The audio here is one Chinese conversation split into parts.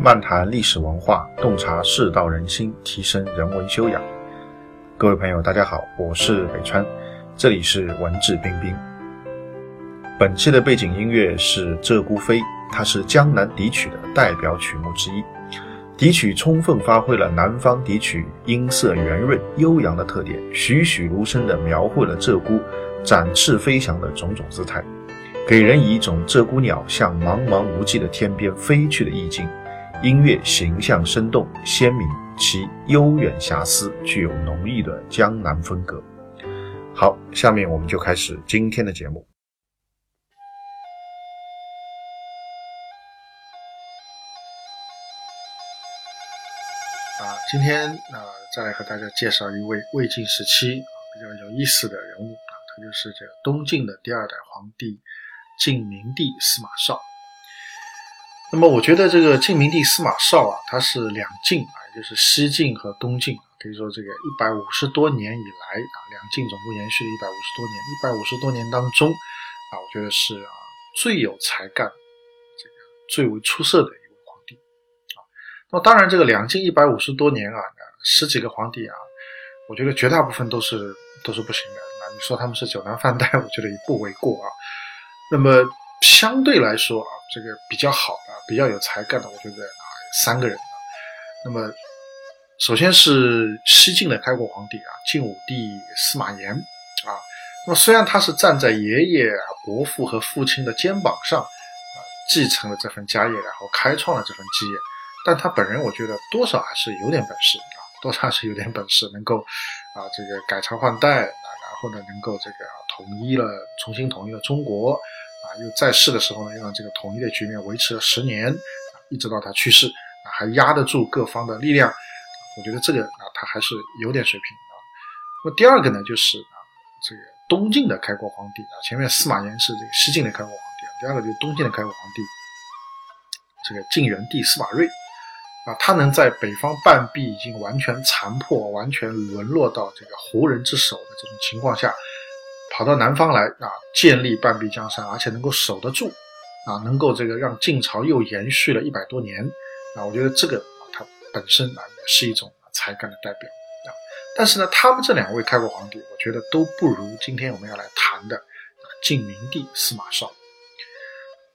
漫谈历史文化，洞察世道人心，提升人文修养。各位朋友，大家好，我是北川，这里是文质彬彬。本期的背景音乐是《鹧鸪飞》，它是江南笛曲的代表曲目之一。笛曲充分发挥了南方笛曲音色圆润、悠扬的特点，栩栩如生地描绘了鹧鸪展翅飞翔的种种姿态，给人以一种鹧鸪鸟向茫茫无际的天边飞去的意境。音乐形象生动鲜明，其悠远遐思具有浓郁的江南风格。好，下面我们就开始今天的节目。啊，今天啊，再来和大家介绍一位魏晋时期比较有意思的人物啊，他就是这个东晋的第二代皇帝晋明帝司马绍。那么，我觉得这个晋明帝司马绍啊，他是两晋啊，就是西晋和东晋，可以说这个一百五十多年以来啊，两晋总共延续了一百五十多年，一百五十多年当中啊，我觉得是啊最有才干、这个最为出色的一位皇帝啊。那么，当然这个两晋一百五十多年啊，十几个皇帝啊，我觉得绝大部分都是都是不行的。那你说他们是酒囊饭袋，我觉得也不为过啊。那么相对来说啊，这个比较好的。比较有才干的，我觉得啊，三个人。那么，首先是西晋的开国皇帝啊，晋武帝司马炎啊。那么，虽然他是站在爷爷、伯父和父亲的肩膀上啊，继承了这份家业，然后开创了这份基业，但他本人我觉得多少还是有点本事啊，多少还是有点本事，能够啊这个改朝换代啊，然后呢能够这个统一了，重新统一了中国。啊，又在世的时候呢，又让这个统一的局面维持了十年，啊，一直到他去世，啊，还压得住各方的力量，我觉得这个啊，他还是有点水平啊。那么第二个呢，就是啊，这个东晋的开国皇帝啊，前面司马炎是这个西晋的开国皇帝，第二个就是东晋的开国皇帝，这个晋元帝司马睿，啊，他能在北方半壁已经完全残破、完全沦落到这个胡人之手的这种情况下。跑到南方来啊，建立半壁江山，而且能够守得住，啊，能够这个让晋朝又延续了一百多年，啊，我觉得这个它本身啊也是一种才干的代表啊。但是呢，他们这两位开国皇帝，我觉得都不如今天我们要来谈的晋明帝司马绍。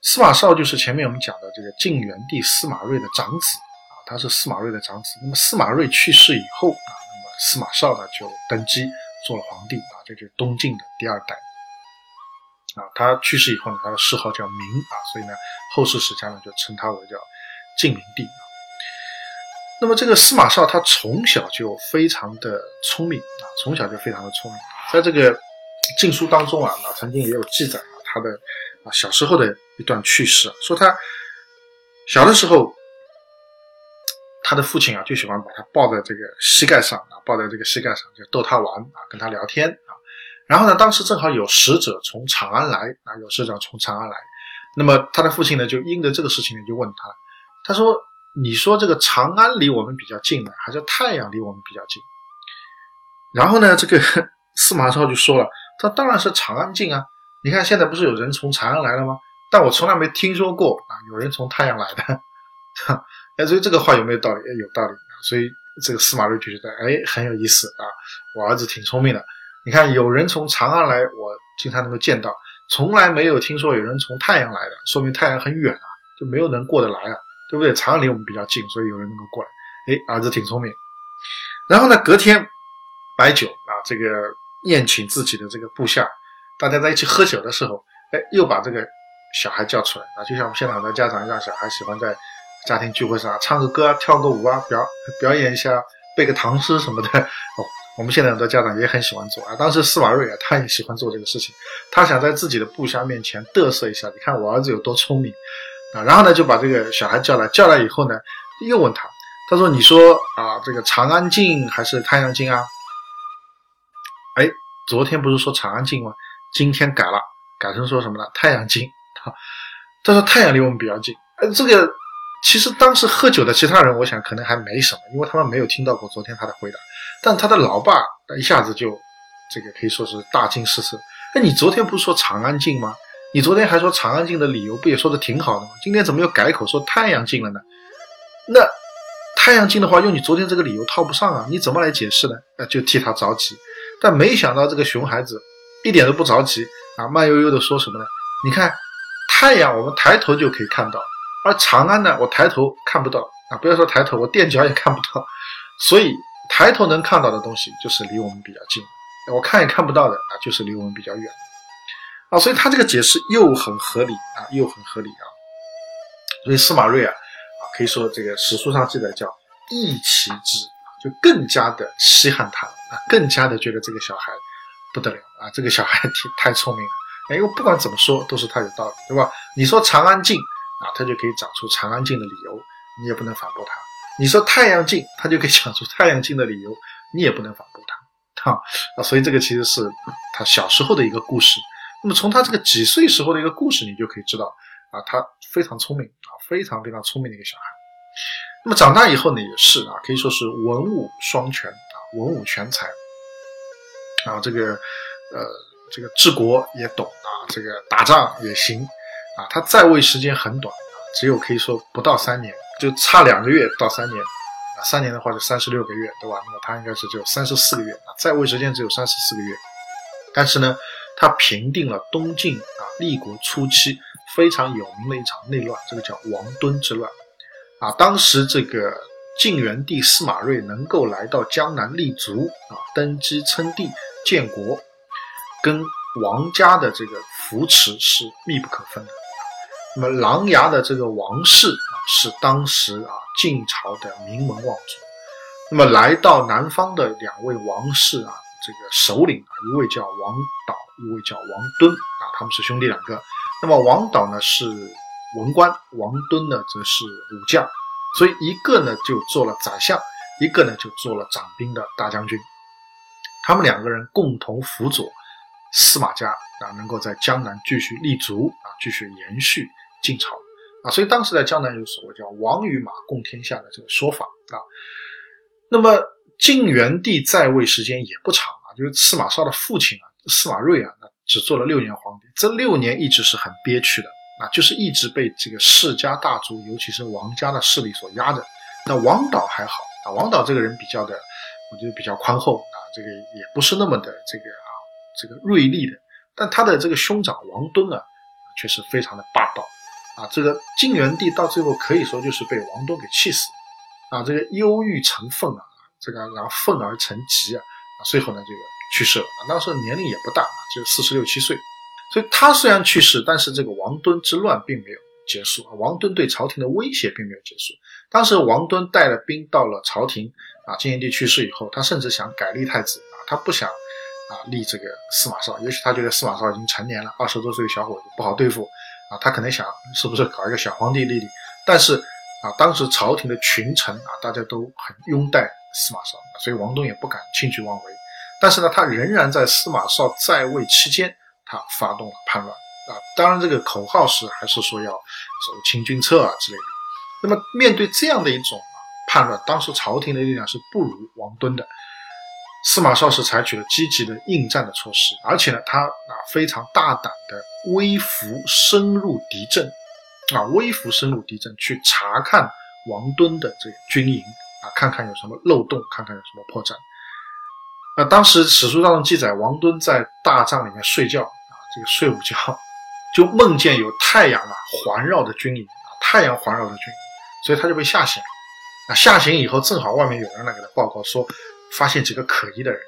司马绍就是前面我们讲的这个晋元帝司马睿的长子啊，他是司马睿的长子。那么司马睿去世以后啊，那么司马绍呢就登基。做了皇帝啊，这就是东晋的第二代啊。他去世以后呢，他的谥号叫明啊，所以呢，后世史家呢就称他为叫晋明帝。那么这个司马绍他从小就非常的聪明啊，从小就非常的聪明。在这个晋书当中啊，那曾经也有记载啊，他的啊小时候的一段趣事，说他小的时候。他的父亲啊，就喜欢把他抱在这个膝盖上啊，抱在这个膝盖上就逗他玩啊，跟他聊天啊。然后呢，当时正好有使者从长安来啊，有使者从长安来。那么他的父亲呢，就因着这个事情呢，就问他，他说：“你说这个长安离我们比较近呢，还是太阳离我们比较近？”然后呢，这个 司马昭就说了：“他当然是长安近啊！你看现在不是有人从长安来了吗？但我从来没听说过啊，有人从太阳来的。”哈 哎，所以这个话有没有道理？有道理。所以这个司马睿就觉得，哎，很有意思啊。我儿子挺聪明的。你看，有人从长安来，我经常能够见到，从来没有听说有人从太阳来的，说明太阳很远啊，就没有人过得来啊，对不对？长安离我们比较近，所以有人能够过来。哎，儿子挺聪明。然后呢，隔天摆酒啊，这个宴请自己的这个部下，大家在一起喝酒的时候，哎，又把这个小孩叫出来啊，就像我们现在很多家长让小孩喜欢在。家庭聚会上唱个歌啊、跳个舞啊，表表演一下、背个唐诗什么的 哦。我们现在很多家长也很喜欢做啊。当时司马睿啊，他也喜欢做这个事情。他想在自己的部下面前嘚瑟一下，你看我儿子有多聪明啊。然后呢，就把这个小孩叫来，叫来以后呢，又问他，他说：“你说啊，这个长安近还是太阳近啊？”哎，昨天不是说长安近吗？今天改了，改成说什么呢？太阳近。他说太阳离我们比较近。哎，这个。其实当时喝酒的其他人，我想可能还没什么，因为他们没有听到过昨天他的回答。但他的老爸一下子就，这个可以说是大惊失色。哎，你昨天不是说长安近吗？你昨天还说长安近的理由不也说的挺好的吗？今天怎么又改口说太阳近了呢？那太阳镜的话，用你昨天这个理由套不上啊，你怎么来解释呢？那就替他着急。但没想到这个熊孩子一点都不着急啊，慢悠悠的说什么呢？你看太阳，我们抬头就可以看到，而长安呢，我抬头看不到啊。不要说抬头，我垫脚也看不到。所以抬头能看到的东西，就是离我们比较近；我看也看不到的啊，就是离我们比较远。啊，所以他这个解释又很合理啊，又很合理啊。所以司马睿啊，啊，可以说这个史书上记载叫异其之，就更加的稀罕他啊，更加的觉得这个小孩不得了啊，这个小孩挺 太聪明了。因为不管怎么说都是他有道理，对吧？你说长安近啊，他就可以讲出长安镜的理由，你也不能反驳他。你说太阳镜，他就可以讲出太阳镜的理由，你也不能反驳他。哈啊，所以这个其实是他小时候的一个故事。那么从他这个几岁时候的一个故事，你就可以知道啊，他非常聪明啊，非常非常聪明的一个小孩。那么长大以后呢，也是啊，可以说是文武双全啊，文武全才啊，这个呃，这个治国也懂啊，这个打仗也行啊。他在位时间很短，只有可以说不到三年，就差两个月到三年啊。三年的话就三十六个月，对吧？那么他应该是只有三十四个月啊，在位时间只有三十四个月，但是呢。他平定了东晋啊立国初期非常有名的一场内乱，这个叫王敦之乱啊。当时这个晋元帝司马睿能够来到江南立足啊，登基称帝建国，跟王家的这个扶持是密不可分的。那么琅琊的这个王氏啊，是当时啊晋朝的名门望族。那么来到南方的两位王氏啊。这个首领啊，一位叫王导，一位叫王敦啊，他们是兄弟两个。那么王导呢是文官，王敦呢则是武将，所以一个呢就做了宰相，一个呢就做了掌兵的大将军。他们两个人共同辅佐司马家啊，能够在江南继续立足啊，继续延续晋朝啊。所以当时在江南有所谓叫“王与马共天下”的这个说法啊。那么。晋元帝在位时间也不长啊，就是司马绍的父亲啊，司马睿啊，那只做了六年皇帝，这六年一直是很憋屈的啊，就是一直被这个世家大族，尤其是王家的势力所压着。那王导还好啊，王导这个人比较的，我觉得比较宽厚啊，这个也不是那么的这个啊，这个锐利的。但他的这个兄长王敦啊，却是非常的霸道啊。这个晋元帝到最后可以说就是被王敦给气死啊，这个忧郁成愤啊。这个然后愤而成疾啊，啊，最后呢这个去世了啊，当时年龄也不大啊，就四十六七岁，所以他虽然去世，但是这个王敦之乱并没有结束啊，王敦对朝廷的威胁并没有结束。当时王敦带了兵到了朝廷啊，晋元帝去世以后，他甚至想改立太子啊，他不想啊立这个司马绍，也许他觉得司马绍已经成年了，二十多岁的小伙子不好对付啊，他可能想是不是搞一个小皇帝立立，但是啊，当时朝廷的群臣啊，大家都很拥戴。司马绍，所以王敦也不敢轻举妄为。但是呢，他仍然在司马绍在位期间，他发动了叛乱啊。当然，这个口号是还是说要走清君侧啊之类的。那么，面对这样的一种叛乱，当时朝廷的力量是不如王敦的。司马绍是采取了积极的应战的措施，而且呢，他啊非常大胆的微服深入敌阵啊，微服深入敌阵去查看王敦的这个军营。啊，看看有什么漏洞，看看有什么破绽。那当时史书当中记载，王敦在大帐里面睡觉啊，这个睡午觉，就梦见有太阳啊环绕着军营啊，太阳环绕着军营，所以他就被吓醒了。啊，吓醒以后，正好外面有人来给他报告说，发现几个可疑的人。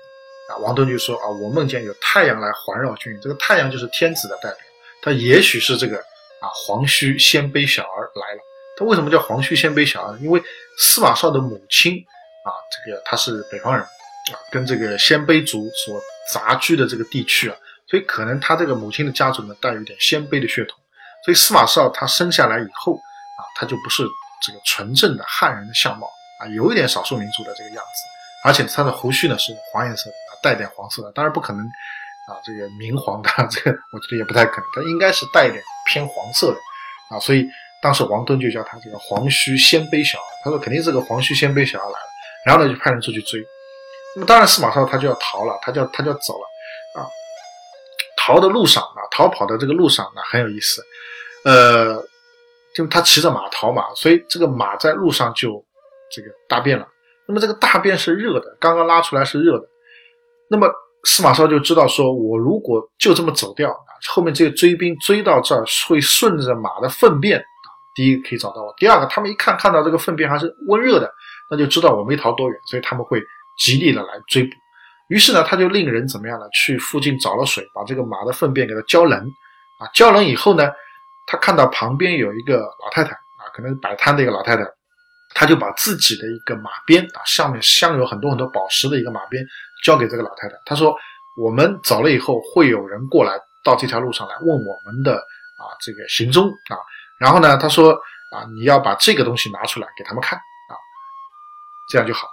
啊，王敦就说啊，我梦见有太阳来环绕君，这个太阳就是天子的代表，他也许是这个啊黄须鲜卑小儿来了。他为什么叫黄须鲜卑小儿？因为司马绍的母亲啊，这个他是北方人啊，跟这个鲜卑族所杂居的这个地区啊，所以可能他这个母亲的家族呢带有一点鲜卑的血统，所以司马绍他生下来以后啊，他就不是这个纯正的汉人的相貌啊，有一点少数民族的这个样子，而且他的胡须呢是黄颜色的，带点黄色的，当然不可能啊，这个明黄的 这个我觉得也不太可能，他应该是带一点偏黄色的啊，所以。当时王敦就叫他这个黄须鲜卑小儿，他说肯定是个黄须鲜卑小儿来了，然后呢就派人出去追。那么当然司马绍他就要逃了，他就他就要走了啊。逃的路上啊，逃跑的这个路上呢很有意思。呃，就他骑着马逃嘛，所以这个马在路上就这个大便了。那么这个大便是热的，刚刚拉出来是热的。那么司马昭就知道说，我如果就这么走掉，后面这些追兵追到这儿会顺着马的粪便，第一个可以找到我，第二个他们一看看到这个粪便还是温热的，那就知道我没逃多远，所以他们会极力的来追捕。于是呢，他就令人怎么样呢？去附近找了水，把这个马的粪便给它浇冷啊，浇冷以后呢，他看到旁边有一个老太太啊，可能是摆摊的一个老太太。他就把自己的一个马鞭啊，上面镶有很多很多宝石的一个马鞭交给这个老太太。他说：“我们走了以后，会有人过来到这条路上来问我们的啊这个行踪啊。然后呢，他说啊，你要把这个东西拿出来给他们看啊，这样就好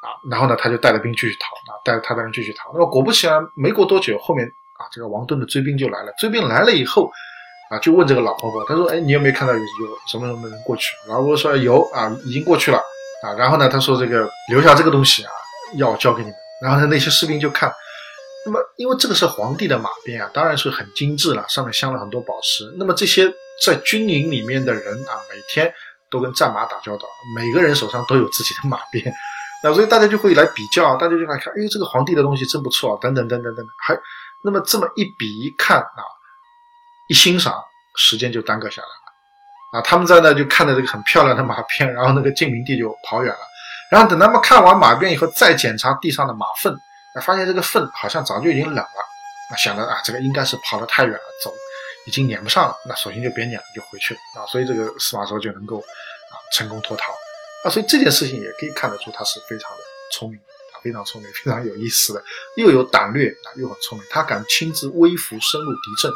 啊。然后呢，他就带着兵继续逃啊，带着他的人继续逃。那么果不其然，没过多久，后面啊这个王敦的追兵就来了。追兵来了以后。”啊，就问这个老婆婆，她说：“哎，你有没有看到有有什么什么人过去？”老婆婆说：“有啊，已经过去了啊。”然后呢，她说：“这个留下这个东西啊，要交给你们。”然后呢，那些士兵就看，那么因为这个是皇帝的马鞭啊，当然是很精致了，上面镶了很多宝石。那么这些在军营里面的人啊，每天都跟战马打交道，每个人手上都有自己的马鞭，那所以大家就会来比较，大家就来看，哎，这个皇帝的东西真不错啊，等等等等等等，还那么这么一比一看啊。一欣赏，时间就耽搁下来了，啊，他们在那就看着这个很漂亮的马鞭，然后那个晋明帝就跑远了，然后等他们看完马鞭以后，再检查地上的马粪，啊发现这个粪好像早就已经冷了，那想着啊，这个应该是跑得太远了，走已经撵不上了，那索性就别撵了，就回去了。啊，所以这个司马昭就能够啊成功脱逃，啊，所以这件事情也可以看得出他是非常的聪明啊，非常聪明，非常有意思的，又有胆略啊，又很聪明，他敢亲自微服深入敌阵。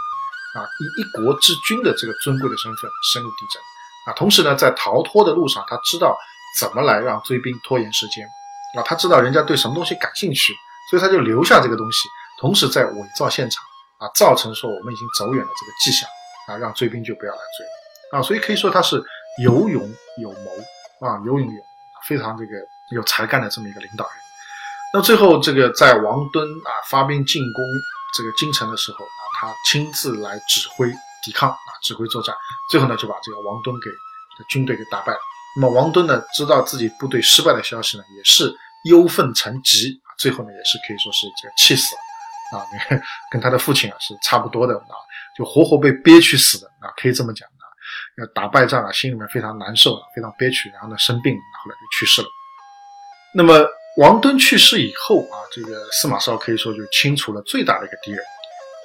啊，以一国之君的这个尊贵的身份深入敌阵，啊，同时呢，在逃脱的路上，他知道怎么来让追兵拖延时间，啊，他知道人家对什么东西感兴趣，所以他就留下这个东西，同时在伪造现场，啊，造成说我们已经走远了这个迹象，啊，让追兵就不要来追，啊，所以可以说他是有勇有谋，啊，有勇有非常这个有才干的这么一个领导人。那最后这个在王敦啊发兵进攻这个京城的时候。他亲自来指挥抵抗啊，指挥作战，最后呢就把这个王敦给军队给打败了。那么王敦呢知道自己部队失败的消息呢，也是忧愤成疾啊，最后呢也是可以说是这个气死了啊，跟他的父亲啊是差不多的啊，就活活被憋屈死的啊，可以这么讲啊，要打败仗啊，心里面非常难受啊，非常憋屈，然后呢生病，后来就去世了。那么王敦去世以后啊，这个司马昭可以说就清除了最大的一个敌人。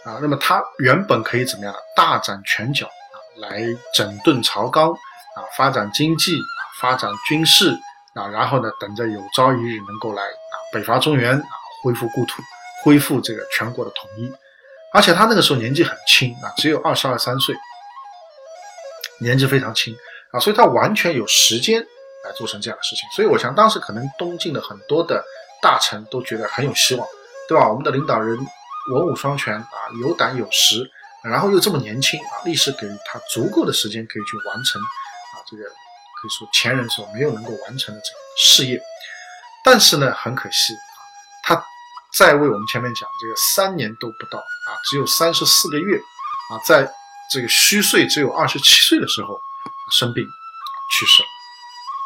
啊，那么他原本可以怎么样呢？大展拳脚啊，来整顿朝纲啊，发展经济啊，发展军事啊，然后呢，等着有朝一日能够来啊，北伐中原啊，恢复故土，恢复这个全国的统一。而且他那个时候年纪很轻啊，只有二十二三岁，年纪非常轻啊，所以他完全有时间来做成这样的事情。所以我想，当时可能东晋的很多的大臣都觉得很有希望，对吧？我们的领导人。文武双全啊，有胆有识，然后又这么年轻啊，历史给予他足够的时间可以去完成啊，这个可以说前人所没有能够完成的这个事业。但是呢，很可惜啊，他在位我们前面讲这个三年都不到啊，只有三十四个月啊，在这个虚岁只有二十七岁的时候生病去世了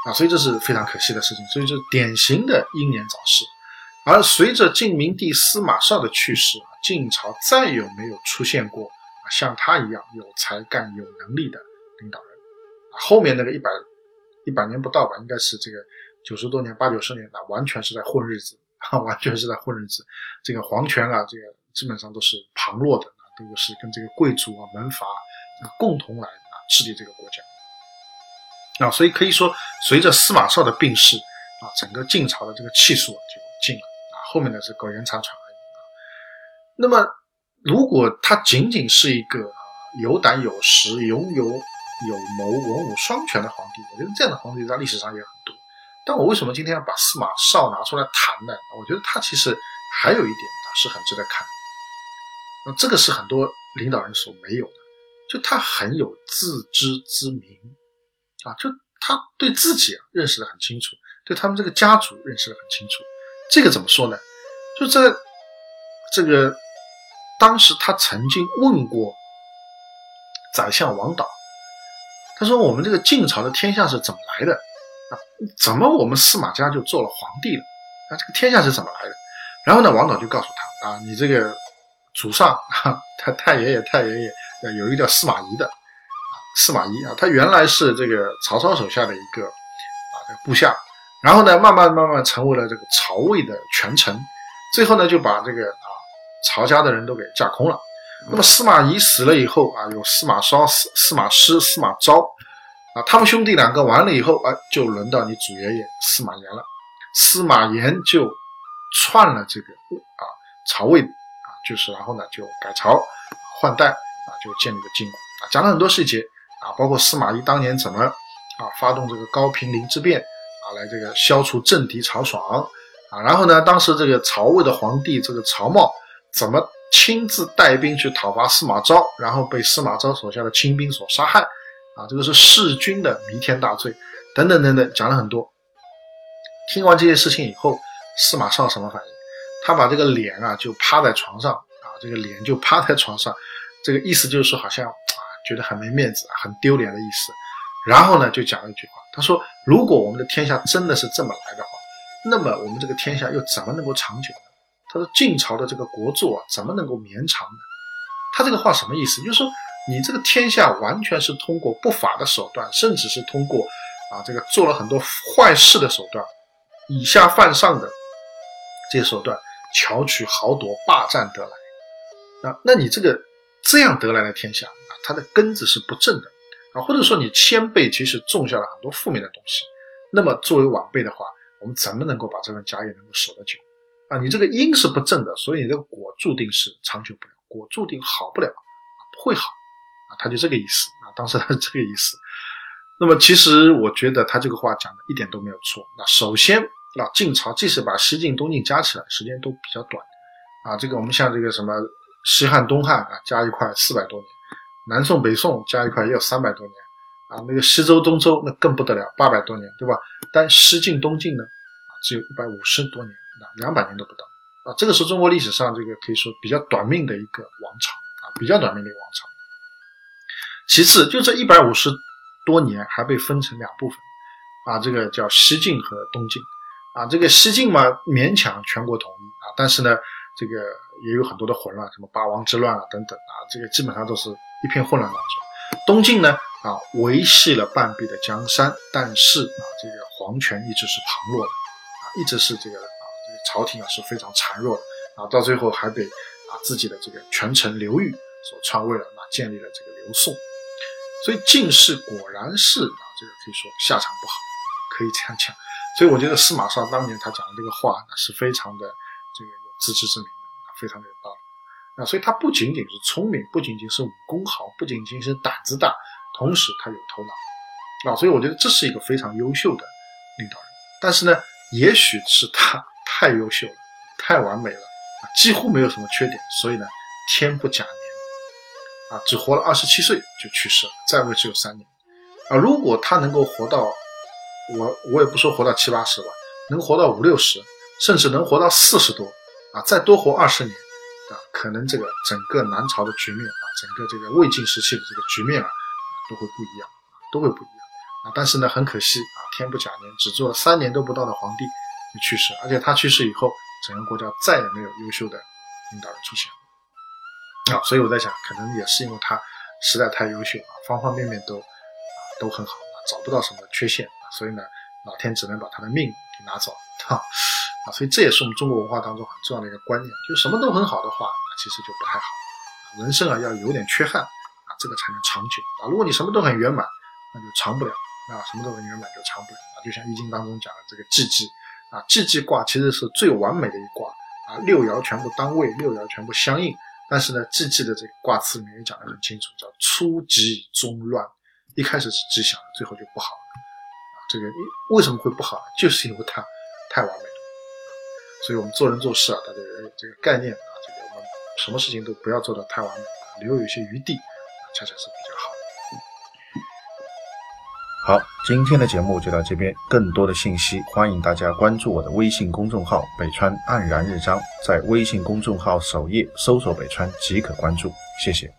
啊，所以这是非常可惜的事情，所以这典型的英年早逝。而随着晋明帝司马绍的去世，晋朝再有没有出现过啊像他一样有才干、有能力的领导人？后面那个一百一百年不到吧，应该是这个九十多年、八九十年，那完全是在混日子 啊，完全是在混日子。这个皇权啊，这个基本上都是旁落的啊，都是跟这个贵族啊、门阀啊共同来啊治理这个国家。啊，所以可以说，随着司马绍的病逝啊，整个晋朝的这个气数就尽了啊。后面的是苟延残喘。那么，如果他仅仅是一个有胆有识、拥有有谋、文武双全的皇帝，我觉得这样的皇帝在历史上也很多。但我为什么今天要把司马绍拿出来谈呢？我觉得他其实还有一点啊是很值得看。那这个是很多领导人所没有的，就他很有自知之明啊，就他对自己啊认识的很清楚，对他们这个家族认识的很清楚。这个怎么说呢？就在这个当时，他曾经问过宰相王导，他说我们这个晋朝的天下是怎么来的啊？怎么我们司马家就做了皇帝了？啊，这个天下是怎么来的？然后呢，王导就告诉他啊，你这个祖上哈，他太爷爷太爷爷有一个叫司马懿的啊，司马懿啊，他原来是这个曹操手下的一个啊个部下，然后呢，慢慢慢慢成为了这个曹魏的权臣，最后呢，就把这个啊曹家的人都给架空了。那么司马懿死了以后啊，有司马昭、司司马师、司马昭啊，他们兄弟两个完了以后啊，就轮到你祖爷爷司马炎了。司马炎就篡了这个啊曹魏啊，就是然后呢就改朝换代啊，就建立了晋国啊，讲了很多细节啊，包括司马懿当年怎么啊发动这个高平陵之变啊，来这个消除政敌曹爽啊，然后呢，当时这个曹魏的皇帝这个曹髦怎么？亲自带兵去讨伐司马昭，然后被司马昭手下的亲兵所杀害，啊，这个是弑君的弥天大罪，等等等等，讲了很多。听完这些事情以后，司马绍什么反应？他把这个脸啊就趴在床上，啊，这个脸就趴在床上，这个意思就是说好像啊觉得很没面子、很丢脸的意思。然后呢就讲了一句话，他说：“如果我们的天下真的是这么来的话，那么我们这个天下又怎么能够长久呢？”他说：“晋朝的这个国祚啊，怎么能够绵长呢？”他这个话什么意思？就是说，你这个天下完全是通过不法的手段，甚至是通过啊这个做了很多坏事的手段，以下犯上的这些手段，巧取豪夺、霸占得来。那那你这个这样得来的天下啊，它的根子是不正的啊，或者说你先辈其实种下了很多负面的东西。那么作为晚辈的话，我们怎么能够把这份家业能够守得久？啊，你这个因是不正的，所以你这个果注定是长久不了，果注定好不了，不会好啊，他就这个意思啊，当时他是这个意思。那么其实我觉得他这个话讲的一点都没有错。那首先啊，晋朝即使把西晋、东晋加起来，时间都比较短啊。这个我们像这个什么西汉、东汉啊，加一块四百多年，南宋、北宋加一块也有三百多年啊。那个西周、东周那更不得了，八百多年，对吧？但西晋、东晋呢，啊，只有一百五十多年。两百年都不到啊！这个是中国历史上这个可以说比较短命的一个王朝啊，比较短命的一个王朝。其次，就这一百五十多年还被分成两部分啊，这个叫西晋和东晋啊。这个西晋嘛，勉强全国统一啊，但是呢，这个也有很多的混乱，什么八王之乱啊等等啊，这个基本上都是一片混乱当中。东晋呢啊，维系了半壁的江山，但是啊，这个皇权一直是旁落的啊，一直是这个。朝廷啊是非常孱弱的啊，到最后还被啊自己的这个权臣刘裕所篡位了，那建立了这个刘宋，所以进士果然是啊这个可以说下场不好，可以这样讲。所以我觉得司马绍当年他讲的这个话呢是非常的这个有自知之明的，非常的有道理啊。所以他不仅仅是聪明，不仅仅是武功好，不仅仅是胆子大，同时他有头脑啊。所以我觉得这是一个非常优秀的领导人。但是呢，也许是他。太优秀了，太完美了，几乎没有什么缺点，所以呢，天不假年啊，只活了二十七岁就去世了，在位只有三年啊。如果他能够活到我，我也不说活到七八十吧，能活到五六十，甚至能活到四十多啊，再多活二十年啊，可能这个整个南朝的局面啊，整个这个魏晋时期的这个局面啊，都会不一样，都会不一样啊。但是呢，很可惜啊，天不假年，只做了三年都不到的皇帝。去世，而且他去世以后，整个国家再也没有优秀的领导人出现啊，所以我在想，可能也是因为他实在太优秀啊，方方面面都啊都很好啊，找不到什么缺陷啊，所以呢，老天只能把他的命给拿走哈啊，所以这也是我们中国文化当中很重要的一个观念，就什么都很好的话，那其实就不太好。人生啊要有点缺憾啊，这个才能长久啊。如果你什么都很圆满，那就长不了啊，什么都很圆满就长不了啊。就像易经当中讲的这个季季。啊，季季卦其实是最完美的一卦啊，六爻全部当位，六爻全部相应。但是呢，季季的这个卦辞里面也讲得很清楚，叫初吉中乱，一开始是吉祥，最后就不好了。啊，这个为什么会不好呢？就是因为它太完美了。所以我们做人做事啊，大家有这个概念啊，这个我们什么事情都不要做得太完美，留有一些余地，恰恰是比较好。好，今天的节目就到这边。更多的信息，欢迎大家关注我的微信公众号“北川黯然日章”，在微信公众号首页搜索“北川”即可关注。谢谢。